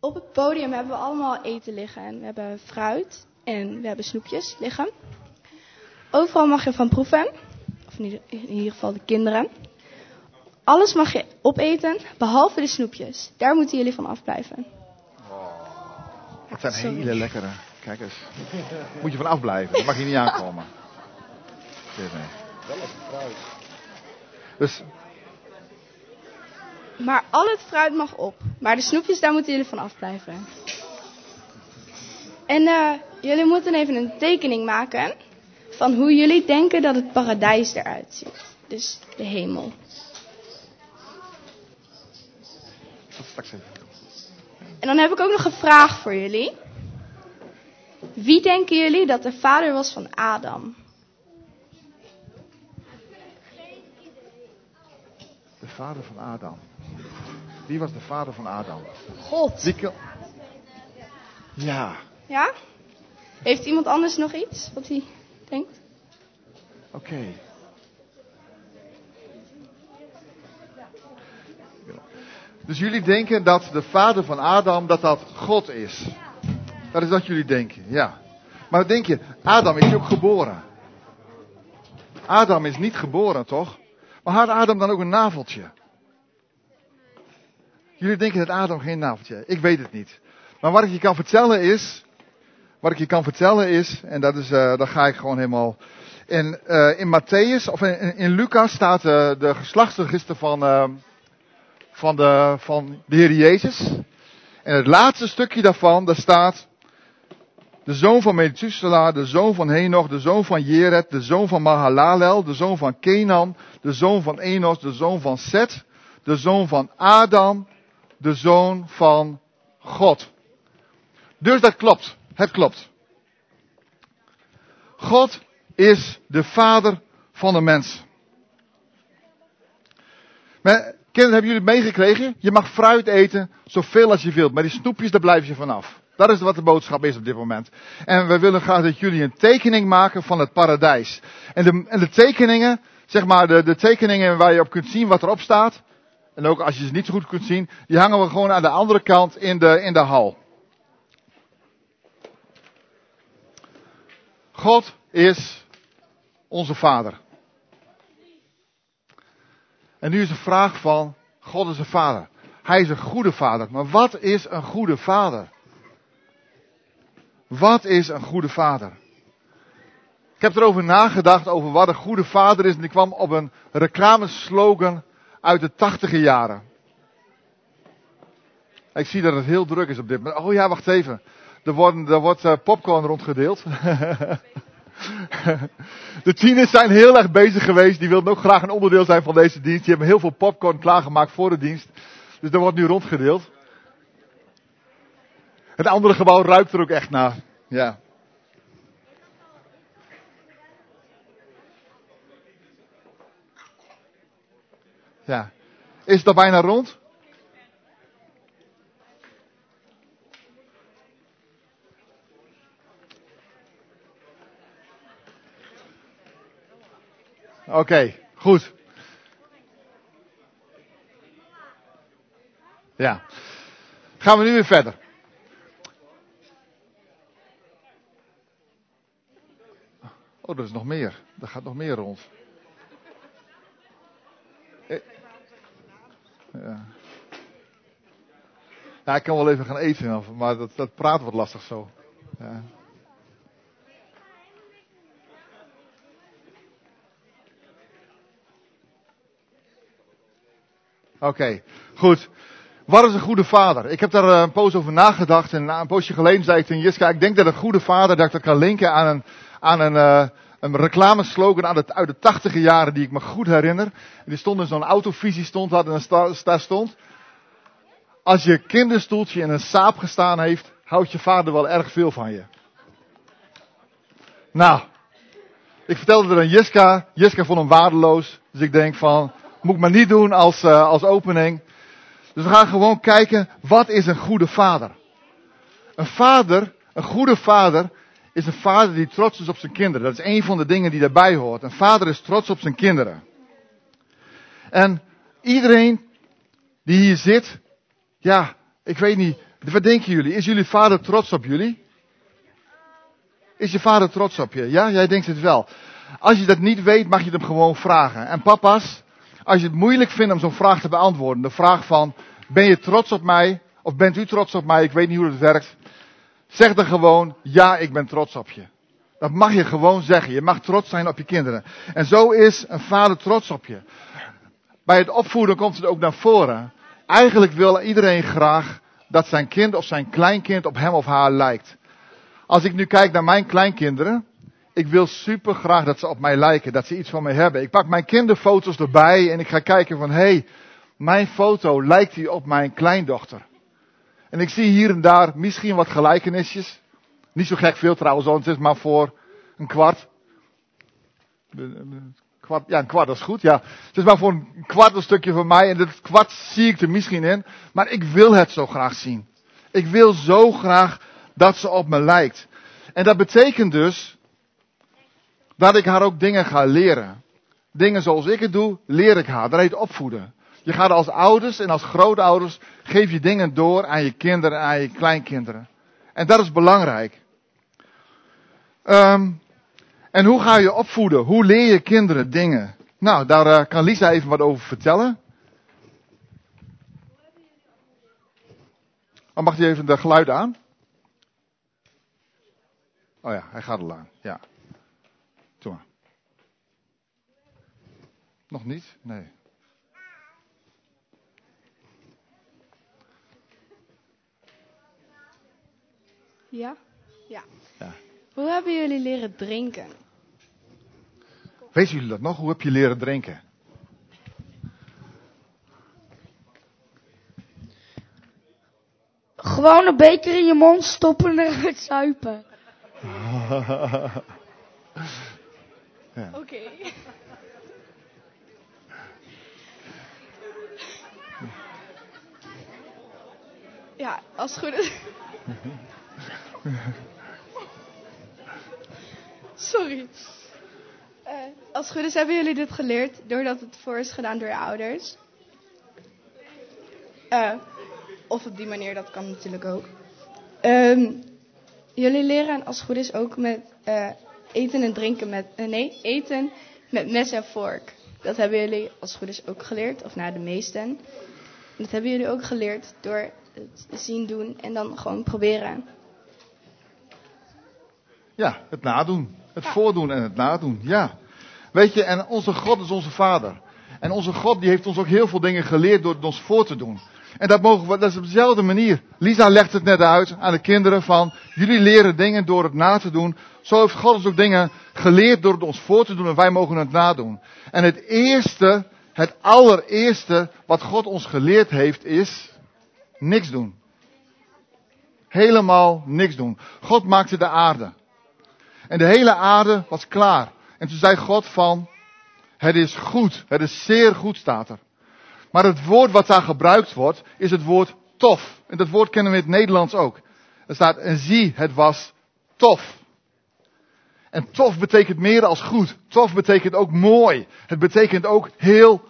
Op het podium hebben we allemaal eten liggen. En we hebben fruit en we hebben snoepjes liggen. Overal mag je van proeven. Of in ieder, in ieder geval de kinderen. Alles mag je opeten, behalve de snoepjes. Daar moeten jullie van afblijven. Het zijn Sorry. hele lekkere. Kijk eens. Moet je van afblijven. Dat mag je niet aankomen. Dit, nee. Dus Maar al het fruit mag op. Maar de snoepjes, daar moeten jullie van afblijven. En eh, jullie moeten even een tekening maken van hoe jullie denken dat het paradijs eruit ziet. Dus de hemel. En dan heb ik ook nog een vraag voor jullie. Wie denken jullie dat de vader was van Adam? De vader van Adam. Wie was de vader van Adam? God. Wie kan... Ja, Ja? Heeft iemand anders nog iets wat hij denkt? oké. Dus jullie denken dat de vader van Adam, dat dat God is. Dat is wat jullie denken, ja. Maar denk je, Adam is ook geboren. Adam is niet geboren, toch? Maar had Adam dan ook een naveltje? Jullie denken dat Adam geen naveltje. Ik weet het niet. Maar wat ik je kan vertellen is, wat ik je kan vertellen is, en dat is, eh daar ga ik gewoon helemaal. In, eh in Matthäus, of in, in Lucas staat eh, de geslachtsregister van, van, de, van de Heer Jezus. En het laatste stukje daarvan, daar staat de zoon van Methuselah, de zoon van Henoch, de zoon van Jered, de zoon van Mahalalel, de zoon van Kenan, de zoon van Enos, de zoon van Seth, de zoon van Adam, de zoon van God. Dus dat klopt. Het klopt. God is de vader van de mens. Maar, kinderen, hebben jullie meegekregen? Je mag fruit eten, zoveel als je wilt. Maar die snoepjes, daar blijf je vanaf. Dat is wat de boodschap is op dit moment. En we willen graag dat jullie een tekening maken van het paradijs. En de, en de tekeningen, zeg maar de, de tekeningen waar je op kunt zien wat erop staat. En ook als je ze niet zo goed kunt zien, die hangen we gewoon aan de andere kant in de, in de hal. God is onze vader. En nu is de vraag van, God is een vader. Hij is een goede vader. Maar wat is een goede vader? Wat is een goede vader? Ik heb erover nagedacht over wat een goede vader is. En ik kwam op een reclameslogan uit de tachtige jaren. Ik zie dat het heel druk is op dit moment. Oh ja, wacht even. Er, worden, er wordt eh, popcorn rondgedeeld. De tieners zijn heel erg bezig geweest. Die wilden ook graag een onderdeel zijn van deze dienst. Die hebben heel veel popcorn klaargemaakt voor de dienst. Dus dat wordt nu rondgedeeld. Het andere gebouw ruikt er ook echt naar. Ja. Ja. Is al bijna rond? Oké, goed. Ja. Gaan we nu weer verder. Oh, er is nog meer. Er gaat nog meer rond. Ja. Ja, ik kan wel even gaan eten, maar dat, dat praten wordt lastig zo. Ja. Oké, goed. Wat is een goede vader? Ik heb daar eh, een poos over nagedacht en een poosje geleden zei ik tegen Jiska, ik denk dat een goede vader, dat ik dat kan linken aan een, aan een, uh, een reclameslogan uit, uit de tachtige jaren die ik me goed herinner. Die stond in zo'n autovisie stond dat en daar stond, als je kinderstoeltje in een saap gestaan heeft, houdt je vader wel erg veel van je. Nou, ik vertelde er aan Jiska, Jiska vond hem waardeloos, dus ik denk van, moet ik maar niet doen als, uh, als opening. Dus we gaan gewoon kijken, wat is een goede vader? Een vader, een goede vader, is een vader die trots is op zijn kinderen. Dat is een van de dingen die daarbij hoort. Een vader is trots op zijn kinderen. En iedereen die hier zit, ja, ik weet niet, Wat denken jullie? Is jullie vader trots op jullie? Is je vader trots op je? Ja, jij denkt het wel. Als je dat niet weet, mag je het hem gewoon vragen. En papa's, als je het moeilijk vindt om zo'n vraag te beantwoorden, de vraag van, ben je trots op mij? Of bent u trots op mij? Ik weet niet hoe het werkt. Zeg dan gewoon, ja, ik ben trots op je. Dat mag je gewoon zeggen. Je mag trots zijn op je kinderen. En zo is een vader trots op je. Bij het opvoeden komt het ook naar voren. Eigenlijk wil iedereen graag dat zijn kind of zijn kleinkind op hem of haar lijkt. Als ik nu kijk naar mijn kleinkinderen, ik wil super graag dat ze op mij lijken, dat ze iets van mij hebben. Ik pak mijn kinderfoto's erbij en ik ga kijken van, hé, hey, mijn foto lijkt die op mijn kleindochter. En ik zie hier en daar misschien wat gelijkenisjes. Niet zo gek veel trouwens, want het is maar voor een kwart. kwart. Ja, een kwart, is goed, ja. Het is maar voor een kwart een stukje van mij en dat kwart zie ik er misschien in. Maar ik wil het zo graag zien. Ik wil zo graag dat ze op me lijkt. En dat betekent dus dat ik haar ook dingen ga leren. Dingen zoals ik het doe, leer ik haar. Dat heet opvoeden. Je gaat als ouders en als grootouders, geef je dingen door aan je kinderen en aan je kleinkinderen. En dat is belangrijk. Um, en hoe ga je opvoeden? Hoe leer je kinderen dingen? Nou, daar uh, kan Lisa even wat over vertellen. Oh, mag hij even de geluid aan? Oh ja, hij gaat al aan. Ja. Maar. Nog niet? Nee. Ja? Ja. ja. Hoe hebben jullie leren drinken? Weet jullie dat nog? Hoe heb je leren drinken? Gewoon een beker in je mond stoppen en eruit zuipen. ja. Oké. Ja, als het goed is. Sorry. Uh, als goed is, hebben jullie dit geleerd doordat het voor is gedaan door je ouders. Uh, of op die manier, dat kan natuurlijk ook. Um, jullie leren, als goed is, ook met uh, eten en drinken met. nee, eten met mes en vork. Dat hebben jullie, als goed is, ook geleerd, of naar de meesten. Dat hebben jullie ook geleerd door het zien doen en dan gewoon proberen. Ja, het nadoen. Het voordoen en het nadoen. Ja. Weet je, en onze God is onze Vader. En onze God die heeft ons ook heel veel dingen geleerd door het ons voor te doen. En dat mogen we, dat is op dezelfde manier. Lisa legt het net uit aan de kinderen van, jullie leren dingen door het na te doen. Zo heeft God ons ook dingen geleerd door het ons voor te doen en wij mogen het nadoen. En het eerste, het allereerste wat God ons geleerd heeft is, niks doen. Helemaal niks doen. God maakte de aarde. En de hele aarde was klaar. En toen zei God van, het is goed, het is zeer goed staat er. Maar het woord wat daar gebruikt wordt, is het woord tof. En dat woord kennen we in het Nederlands ook. Er staat, en zie, het was tof. En tof betekent meer als goed. Tof betekent ook mooi. Het betekent ook heel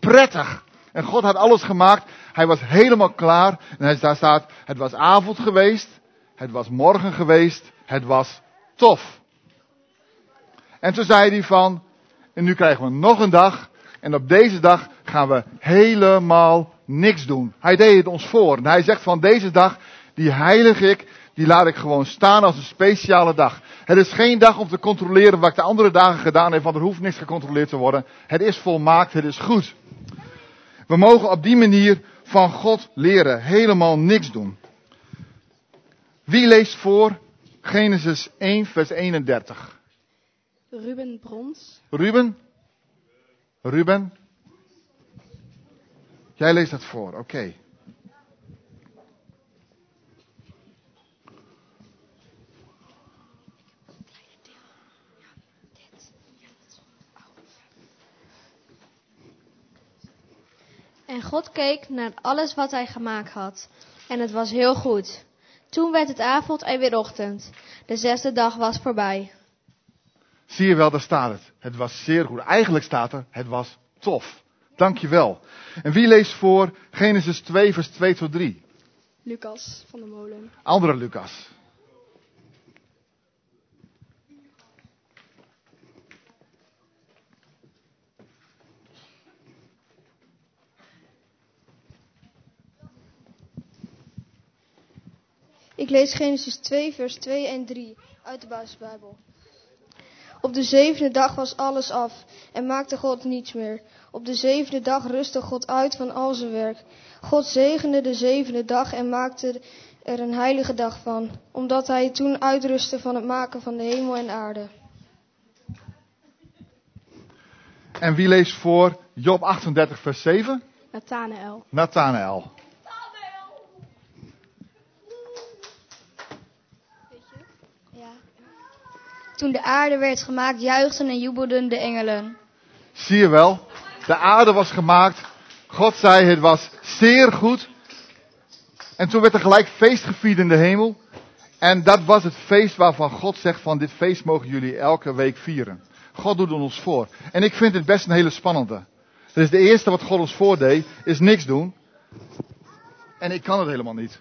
prettig. En God had alles gemaakt. Hij was helemaal klaar. En daar staat, het was avond geweest. Het was morgen geweest. Het was tof. En toen zei hij van, en nu krijgen we nog een dag. En op deze dag gaan we helemaal niks doen. Hij deed het ons voor. En hij zegt van deze dag, die heilig ik, die laat ik gewoon staan als een speciale dag. Het is geen dag om te controleren wat ik de andere dagen gedaan heb, want er hoeft niks gecontroleerd te worden. Het is volmaakt, het is goed. We mogen op die manier van God leren, helemaal niks doen. Wie leest voor Genesis 1, vers 31? Ruben Brons. Ruben? Ruben? Jij leest dat voor, oké. Okay. En God keek naar alles wat hij gemaakt had. En het was heel goed. Toen werd het avond en weer ochtend. De zesde dag was voorbij. Zie je wel, daar staat het. Het was zeer goed. Eigenlijk staat er, het was tof. Dankjewel. En wie leest voor Genesis 2 vers 2 tot 3? Lucas van de Molen. Andere Lucas. Ik lees Genesis 2, vers 2 en 3 uit de basisbijbel. Op de zevende dag was alles af en maakte God niets meer. Op de zevende dag rustte God uit van al zijn werk. God zegende de zevende dag en maakte er een heilige dag van, omdat hij toen uitrustte van het maken van de hemel en aarde. En wie leest voor Job 38, vers 7? Nathanael. Nathanael. Toen de aarde werd gemaakt, juichten en jubelden de engelen. Zie je wel? De aarde was gemaakt. God zei het was zeer goed. En toen werd er gelijk feest gevierd in de hemel. En dat was het feest waarvan God zegt van dit feest mogen jullie elke week vieren. God doet ons voor. En ik vind het best een hele spannende. Dus de eerste wat God ons voordeed is niks doen. En ik kan het helemaal niet.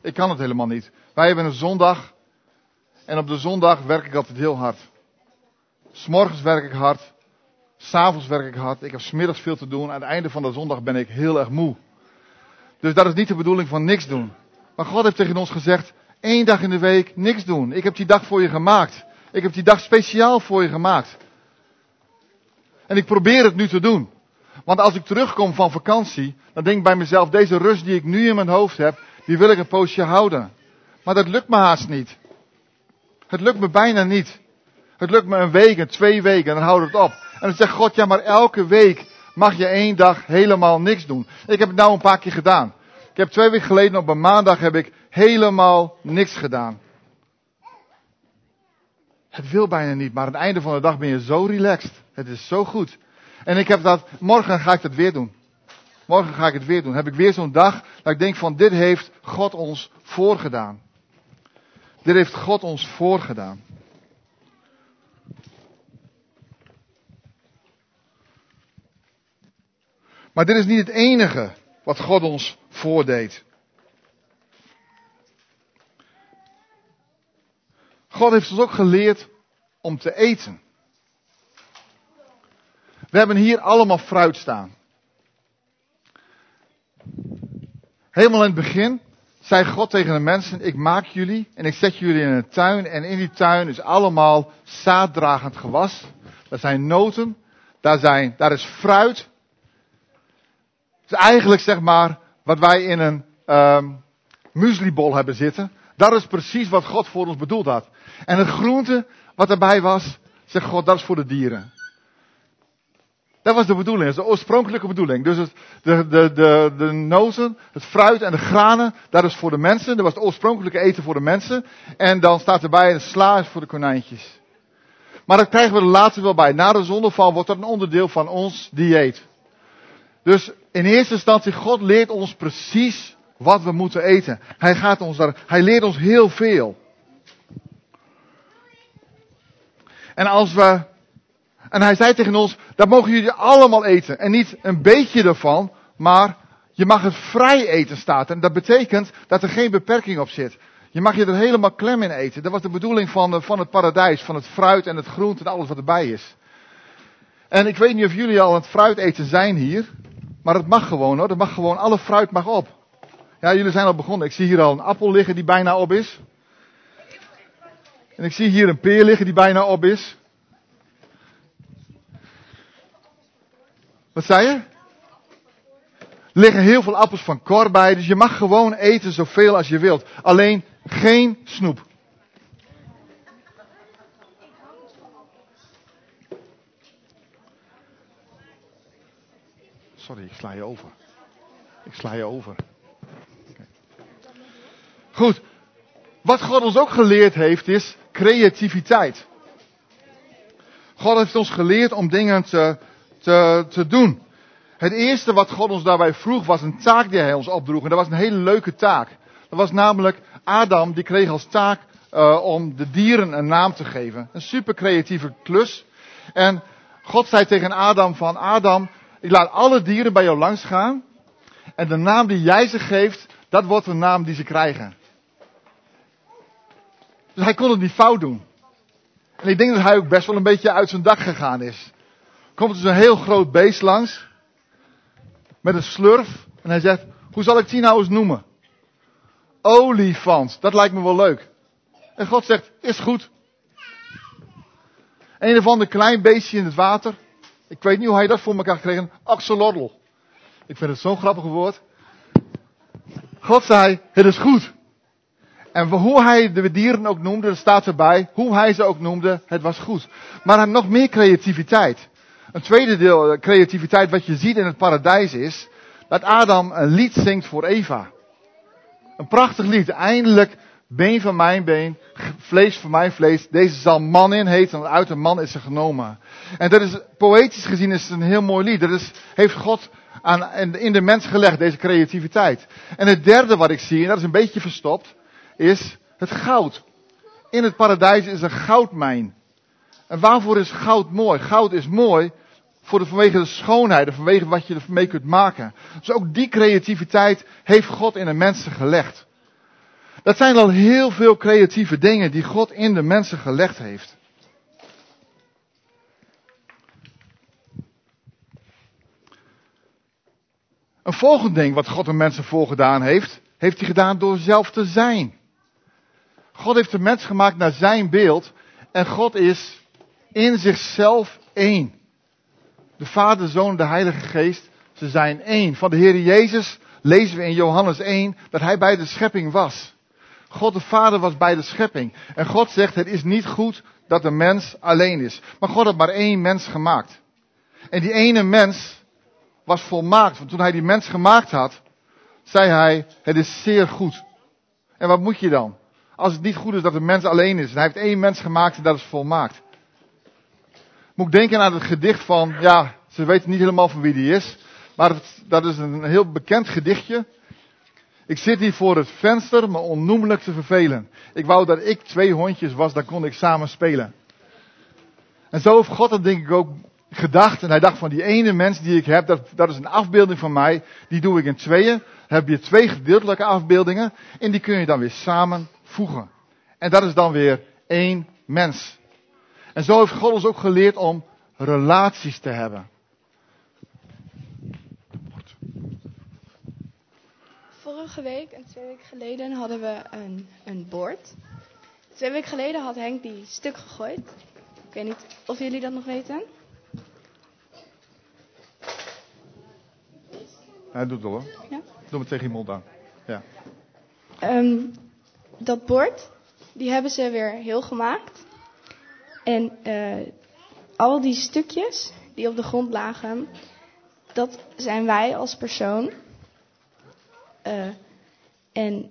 Ik kan het helemaal niet. Wij hebben een zondag. En op de zondag werk ik altijd heel hard. S'morgens werk ik hard. S'avonds werk ik hard. Ik heb smiddags veel te doen. Aan het einde van de zondag ben ik heel erg moe. Dus dat is niet de bedoeling van niks doen. Maar God heeft tegen ons gezegd, één dag in de week niks doen. Ik heb die dag voor je gemaakt. Ik heb die dag speciaal voor je gemaakt. En ik probeer het nu te doen. Want als ik terugkom van vakantie, dan denk ik bij mezelf, deze rust die ik nu in mijn hoofd heb, die wil ik een poosje houden. Maar dat lukt me haast niet. Het lukt me bijna niet. Het lukt me een week en twee weken en dan houdt het op. En dan zegt God, ja maar elke week mag je één dag helemaal niks doen. Ik heb het nou een paar keer gedaan. Ik heb twee weken geleden op een maandag heb ik helemaal niks gedaan. Het wil bijna niet, maar aan het einde van de dag ben je zo relaxed. Het is zo goed. En ik heb dat, morgen ga ik het weer doen. Morgen ga ik het weer doen. Heb ik weer zo'n dag dat ik denk van dit heeft God ons voorgedaan. Dit heeft God ons voorgedaan. Maar dit is niet het enige wat God ons voordeed. God heeft ons ook geleerd om te eten. We hebben hier allemaal fruit staan. Helemaal in het begin zei God tegen de mensen, ik maak jullie en ik zet jullie in een tuin en in die tuin is allemaal zaaddragend gewas. Daar zijn noten, daar, zijn, daar is fruit. Is eigenlijk zeg maar wat wij in een um, mueslibol hebben zitten. Dat is precies wat God voor ons bedoeld had. En het groente wat erbij was, zegt God, dat is voor de dieren. Dat was de bedoeling, dat is de oorspronkelijke bedoeling. Dus het, de, de, de, de noten, het fruit en de granen, dat is voor de mensen. Dat was het oorspronkelijke eten voor de mensen. En dan staat erbij de sla voor de konijntjes. Maar dat krijgen we er later wel bij. Na de zondeval wordt dat een onderdeel van ons dieet. Dus in eerste instantie, God leert ons precies wat we moeten eten. Hij gaat ons daar, hij leert ons heel veel. En als we, en hij zei tegen ons, dat mogen jullie allemaal eten. En niet een beetje ervan, maar je mag het vrij eten staat. En dat betekent dat er geen beperking op zit. Je mag je er helemaal klem in eten. Dat was de bedoeling van, van het paradijs, van het fruit en het groente en alles wat erbij is. En ik weet niet of jullie al aan het fruit eten zijn hier. Maar het mag gewoon hoor. Dat mag gewoon, alle fruit mag op. Ja, jullie zijn al begonnen. Ik zie hier al een appel liggen die bijna op is. En ik zie hier een peer liggen die bijna op is. Wat zei je? Er liggen heel veel appels van Cor bij, dus je mag gewoon eten zoveel als je wilt. Alleen geen snoep. Sorry, ik sla je over. Ik sla je over. Goed. Wat God ons ook geleerd heeft is creativiteit. God heeft ons geleerd om dingen te, te, te doen. Het eerste wat God ons daarbij vroeg was een taak die hij ons opdroeg. En dat was een hele leuke taak. Dat was namelijk Adam, die kreeg als taak uh, om de dieren een naam te geven. Een super creatieve klus. En God zei tegen Adam van Adam, ik laat alle dieren bij jou langs gaan. En de naam die jij ze geeft, Dat wordt de naam die ze krijgen. Dus hij kon het niet fout doen. En ik denk dat hij ook best wel een beetje uit zijn dak gegaan is. Komt dus een heel groot beest langs. Met een slurf. En hij zegt, hoe zal ik die nou eens noemen? Olifant. Dat lijkt me wel leuk. En God zegt, is goed. Een of ander klein beestje in het water. Ik weet niet hoe hij dat voor elkaar gekregen. Axolotl. Ik vind het zo'n grappig woord. God zei, het is goed. En hoe hij de dieren ook noemde, dat staat erbij, hoe hij ze ook noemde, het was goed. Maar hij had nog meer creativiteit. Een tweede deel eh, creativiteit wat je ziet in het paradijs is, dat Adam een lied zingt voor Eva. Een prachtig lied. Eindelijk been van mijn been, vlees van mijn vlees. Deze zal man in heten, want uit een man is ze genomen. En dat is, poëtisch gezien is het een heel mooi lied. Dat is, heeft God aan, in de mens gelegd, deze creativiteit. En het derde wat ik zie, en dat is een beetje verstopt, is het goud. In het paradijs is een goudmijn. En waarvoor is goud mooi? Goud is mooi voor de, vanwege de schoonheid, vanwege wat je ermee kunt maken. Dus ook die creativiteit heeft God in de mensen gelegd. Dat zijn al heel veel creatieve dingen die God in de mensen gelegd heeft. Een volgend ding wat God de mensen voorgedaan heeft, heeft hij gedaan door zelf te zijn. God heeft de mens gemaakt naar zijn beeld en God is in zichzelf één. De Vader, de Zoon de Heilige Geest, ze zijn één. Van de Heer Jezus lezen we in Johannes 1 dat hij bij de schepping was. God de Vader was bij de schepping. En God zegt, het is niet goed dat de mens alleen is. Maar God had maar één mens gemaakt. En die ene mens was volmaakt. Want toen hij die mens gemaakt had, zei hij, het is zeer goed. En wat moet je dan? Als het niet goed is dat de mens alleen is. En hij heeft één mens gemaakt en dat is volmaakt. Moet ik denken aan het gedicht van, ja, ze weten niet helemaal van wie die is. Maar dat is een heel bekend gedichtje. Ik zit hier voor het venster me onnoemelijk te vervelen. Ik wou dat ik twee hondjes was, dan kon ik samen spelen. En zo heeft God dat denk ik ook gedacht. En hij dacht van die ene mens die ik heb, dat, dat is een afbeelding van mij. Die doe ik in tweeën. Heb je twee gedeeltelijke afbeeldingen. En die kun je dan weer samenvoegen. En dat is dan weer één mens. En zo heeft God ons ook geleerd om relaties te hebben. Vorige week en twee weken geleden hadden we een, een bord. Twee weken geleden had Henk die stuk gegooid. Ik weet niet of jullie dat nog weten. Hij doet het hoor. Ja? Doe het tegen je mond aan. Ja. Um, dat bord, die hebben ze weer heel gemaakt. En uh, al die stukjes die op de grond lagen, dat zijn wij als persoon. Uh, en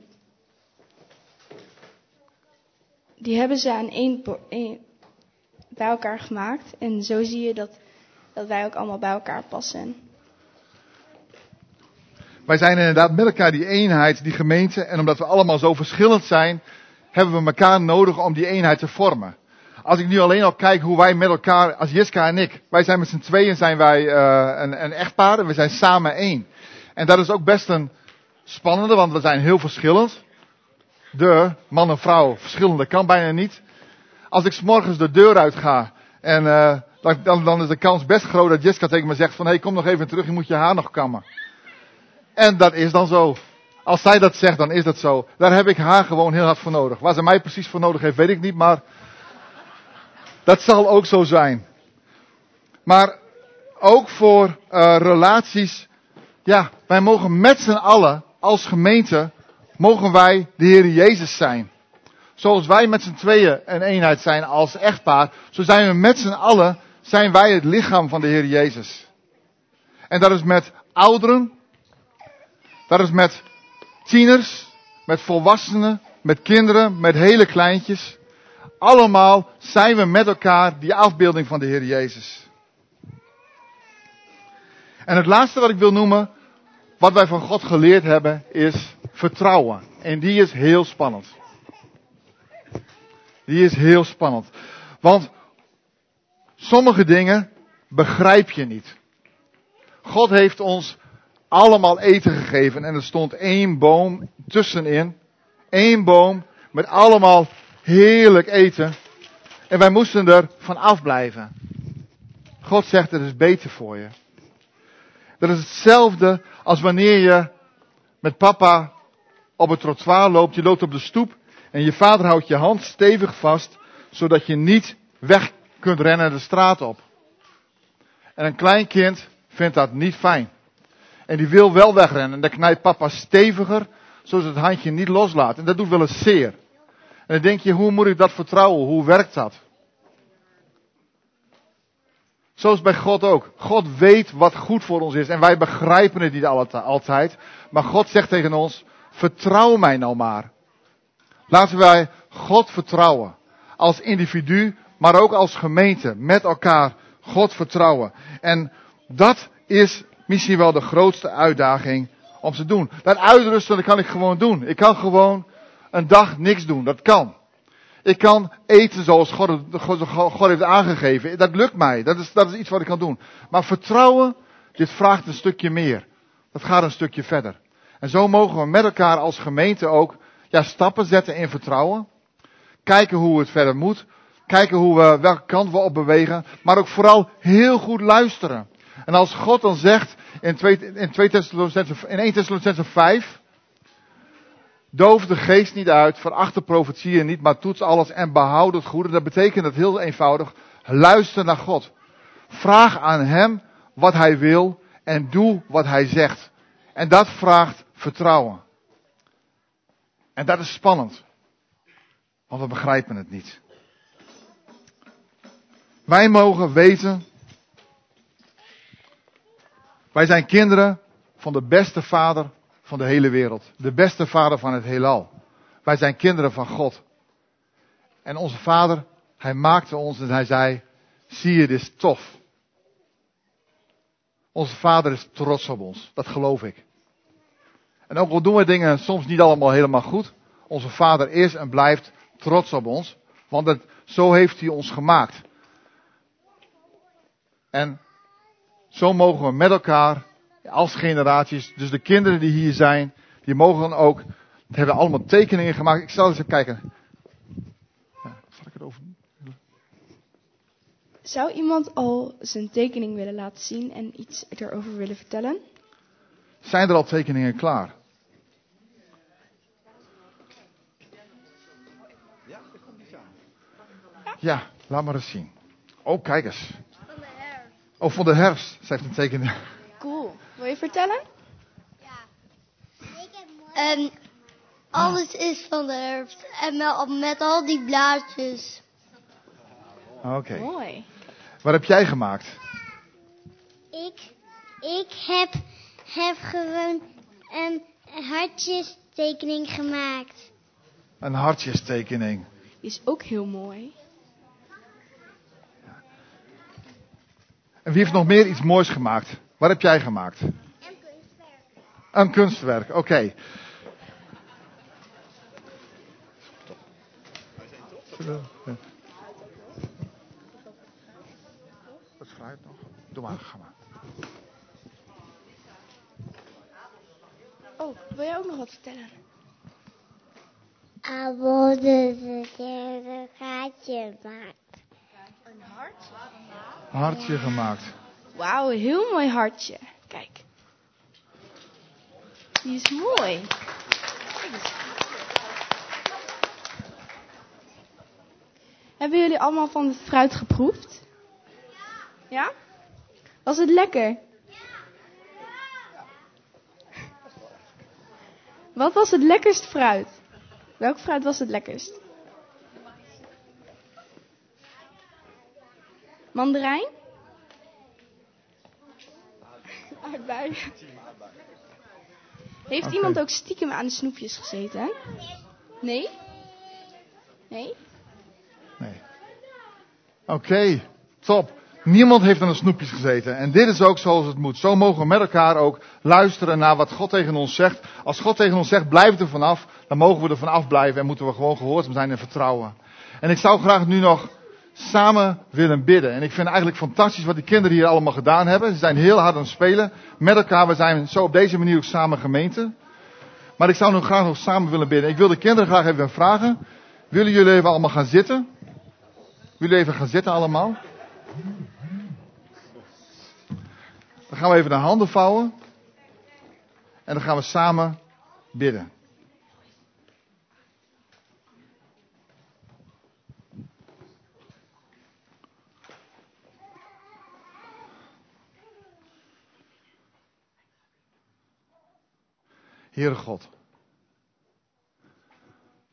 die hebben ze aan één, één, bij elkaar gemaakt. En zo zie je dat, dat wij ook allemaal bij elkaar passen. Wij zijn inderdaad met elkaar die eenheid, die gemeente. En omdat we allemaal zo verschillend zijn, hebben we elkaar nodig om die eenheid te vormen. Als ik nu alleen al kijk hoe wij met elkaar, als Jiska en ik, wij zijn met z'n tweeën zijn wij uh, een, een echtpaar en we zijn samen één. En dat is ook best een spannende, want we zijn heel verschillend. De man en vrouw, verschillende kan bijna niet. Als ik s'morgens de deur uit ga en uh, dan, dan is de kans best groot dat Jiska tegen me zegt van hé hey, kom nog even terug, je moet je haar nog kammen. En dat is dan zo. Als zij dat zegt, dan is dat zo. Daar heb ik haar gewoon heel hard voor nodig. Waar ze mij precies voor nodig heeft, weet ik niet, maar dat zal ook zo zijn. Maar ook voor uh, relaties, ja, wij mogen met z'n allen als gemeente, mogen wij de Heer Jezus zijn. Zoals wij met z'n tweeën een eenheid zijn als echtpaar, zo zijn we met z'n allen, zijn wij het lichaam van de Heer Jezus. En dat is met ouderen, dat is met tieners, met volwassenen, met kinderen, met hele kleintjes. Allemaal zijn we met elkaar die afbeelding van de Heer Jezus. En het laatste wat ik wil noemen, wat wij van God geleerd hebben, is vertrouwen. En die is heel spannend. Die is heel spannend. Want sommige dingen begrijp je niet. God heeft ons allemaal eten gegeven. En er stond één boom tussenin. Eén boom met allemaal heerlijk eten. En wij moesten er van afblijven. God zegt, het is beter voor je. Dat is hetzelfde als wanneer je met papa op het trottoir loopt. Je loopt op de stoep en je vader houdt je hand stevig vast, zodat je niet weg kunt rennen de straat op. En een klein kind vindt dat niet fijn. En die wil wel wegrennen. En dan knijpt papa steviger, zodat het handje niet loslaat. En dat doet wel eens zeer. En dan denk je, hoe moet ik dat vertrouwen? Hoe werkt dat? Zoals bij God ook. God weet wat goed voor ons is. En wij begrijpen het niet altijd. Maar God zegt tegen ons, vertrouw mij nou maar. Laten wij God vertrouwen. Als individu, maar ook als gemeente. Met elkaar God vertrouwen. En dat is misschien wel de grootste uitdaging om te doen. Dat uitrusten, kan ik gewoon doen. Ik kan gewoon een dag niks doen. Dat kan. Ik kan eten zoals God, God, God, heeft aangegeven. Dat lukt mij. Dat is, dat is iets wat ik kan doen. Maar vertrouwen, dit vraagt een stukje meer. Dat gaat een stukje verder. En zo mogen we met elkaar als gemeente ook ja, stappen zetten in vertrouwen. Kijken hoe het verder moet. Kijken hoe we, welke kant we op bewegen. Maar ook vooral heel goed luisteren. En als God dan zegt in, 2, in, 2 in 1 Thessalonicense 5. Doof de geest niet uit, veracht de profetieën niet, maar toets alles en behoud het goede. Dat betekent het heel eenvoudig. Luister naar God. Vraag aan Hem wat Hij wil en doe wat Hij zegt. En dat vraagt vertrouwen. En dat is spannend. Want we begrijpen het niet. Wij mogen weten. Wij zijn kinderen van de beste vader van de hele wereld. De beste vader van het heelal. Wij zijn kinderen van God. En onze vader, hij maakte ons en hij zei, zie je, dit is tof. Onze vader is trots op ons. Dat geloof ik. En ook al doen we dingen soms niet allemaal helemaal goed. Onze vader is en blijft trots op ons. Want het, zo heeft hij ons gemaakt. En zo mogen we met elkaar als generaties, dus de kinderen die hier zijn, die mogen dan ook, hebben allemaal tekeningen gemaakt. Ik zal eens even kijken. Ja, zal ik het over Zou iemand al zijn tekening willen laten zien en iets erover willen vertellen? Zijn er al tekeningen klaar? Ja, laat maar eens zien. Oh, kijk eens. Van de herfst. Oh, van de herfst. Ze heeft een tekening. Cool. Wil je vertellen? Ja. Ik heb mooi... Um, alles is van de herfst. En met, met al die blaadjes. Oké. Mooi. Wat heb jij gemaakt? Ik, ik heb, heb gewoon een hartjestekening gemaakt. Een hartjestekening. Die is ook heel mooi. En wie heeft nog meer iets moois gemaakt? Wat heb jij gemaakt? Een kunstwerk. Een kunstwerk, oké. Okay. Wat schrijft nog? Doe maar, ga maar. Oh, wil jij ook nog wat vertellen? Abo, dus een gaatje maakt. Een hart? Hartje gemaakt. Wauw, heel mooi hartje. Kijk. Die is mooi. Hebben jullie allemaal van het fruit geproefd? Ja? Was het lekker? Wat was het lekkerst fruit? Welk fruit was het lekkerst? Mandarijn? Aardbei. Heeft iemand ook stiekem aan de snoepjes gezeten? Nee? Nee? Nee. Oké, top. Niemand heeft aan de snoepjes gezeten. En dit is ook zoals het moet. Zo mogen we met elkaar ook luisteren naar wat God tegen ons zegt. Als God tegen ons zegt, blijf er vanaf, dan mogen we er vanaf blijven en moeten we gewoon gehoorzaam zijn en vertrouwen. En ik zou graag nu nog samen willen bidden. En ik vind eigenlijk fantastisch wat die kinderen hier allemaal gedaan hebben. Ze zijn heel hard aan het spelen met elkaar. We zijn zo op deze manier ook samen gemeente. Maar ik zou nu graag nog samen willen bidden. Ik wil de kinderen graag even vragen. Willen jullie even allemaal gaan zitten? Willen jullie even gaan zitten allemaal? Dan gaan we even de handen vouwen. En dan gaan we samen bidden. Heere God,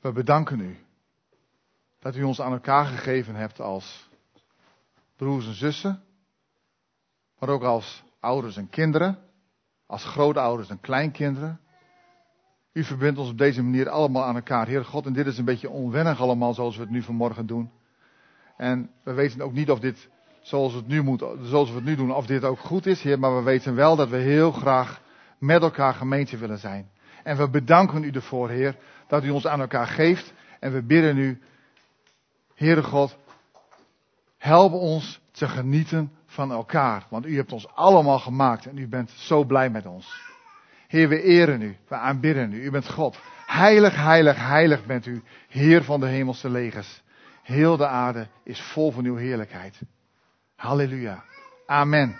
we bedanken u dat u ons aan elkaar gegeven hebt als broers en zussen, maar ook als ouders en kinderen, als grootouders en kleinkinderen. U verbindt ons op deze manier allemaal aan elkaar, Heere God, en dit is een beetje onwennig allemaal zoals we het nu vanmorgen doen. En we weten ook niet of dit zoals we het nu, moet, zoals we het nu doen, of dit ook goed is, Heer, maar we weten wel dat we heel graag met elkaar gemeente willen zijn. En we bedanken u ervoor, Heer, dat u ons aan elkaar geeft. En we bidden u, Heere God, help ons te genieten van elkaar. Want u hebt ons allemaal gemaakt en u bent zo blij met ons. Heer, we eren u, we aanbidden u. U bent God. Heilig, heilig, heilig bent u, Heer van de hemelse legers. Heel de aarde is vol van uw heerlijkheid. Halleluja. Amen.